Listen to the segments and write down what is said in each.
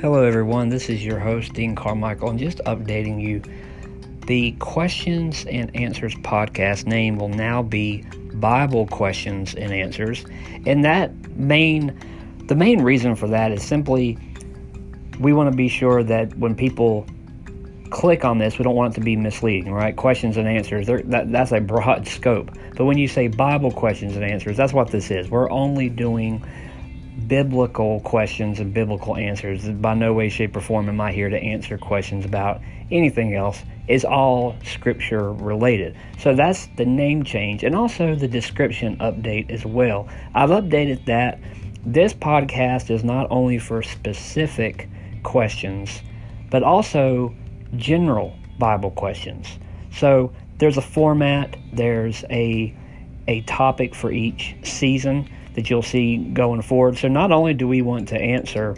Hello, everyone. This is your host, Dean Carmichael, and just updating you. The Questions and Answers podcast name will now be Bible Questions and Answers. And that main, the main reason for that is simply we want to be sure that when people click on this, we don't want it to be misleading, right? Questions and answers, that, that's a broad scope. But when you say Bible questions and answers, that's what this is. We're only doing biblical questions and biblical answers. By no way, shape, or form am I here to answer questions about anything else. It's all scripture related. So that's the name change and also the description update as well. I've updated that. This podcast is not only for specific questions, but also general Bible questions. So there's a format, there's a a topic for each season that you'll see going forward. So not only do we want to answer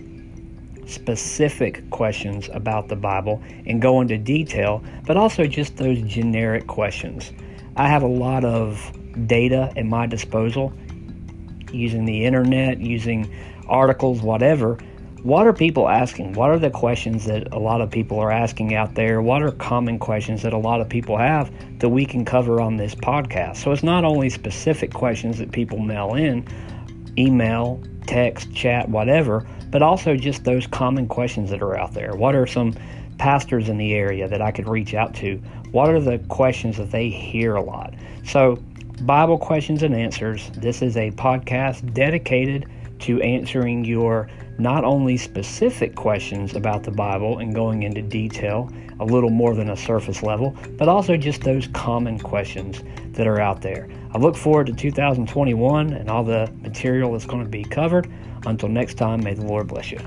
specific questions about the Bible and go into detail, but also just those generic questions. I have a lot of data at my disposal using the internet, using articles, whatever, what are people asking? What are the questions that a lot of people are asking out there? What are common questions that a lot of people have that we can cover on this podcast? So it's not only specific questions that people mail in, email, text, chat, whatever, but also just those common questions that are out there. What are some pastors in the area that I could reach out to? What are the questions that they hear a lot? So, Bible questions and answers. This is a podcast dedicated to answering your not only specific questions about the Bible and going into detail, a little more than a surface level, but also just those common questions that are out there. I look forward to 2021 and all the material that's going to be covered. Until next time, may the Lord bless you.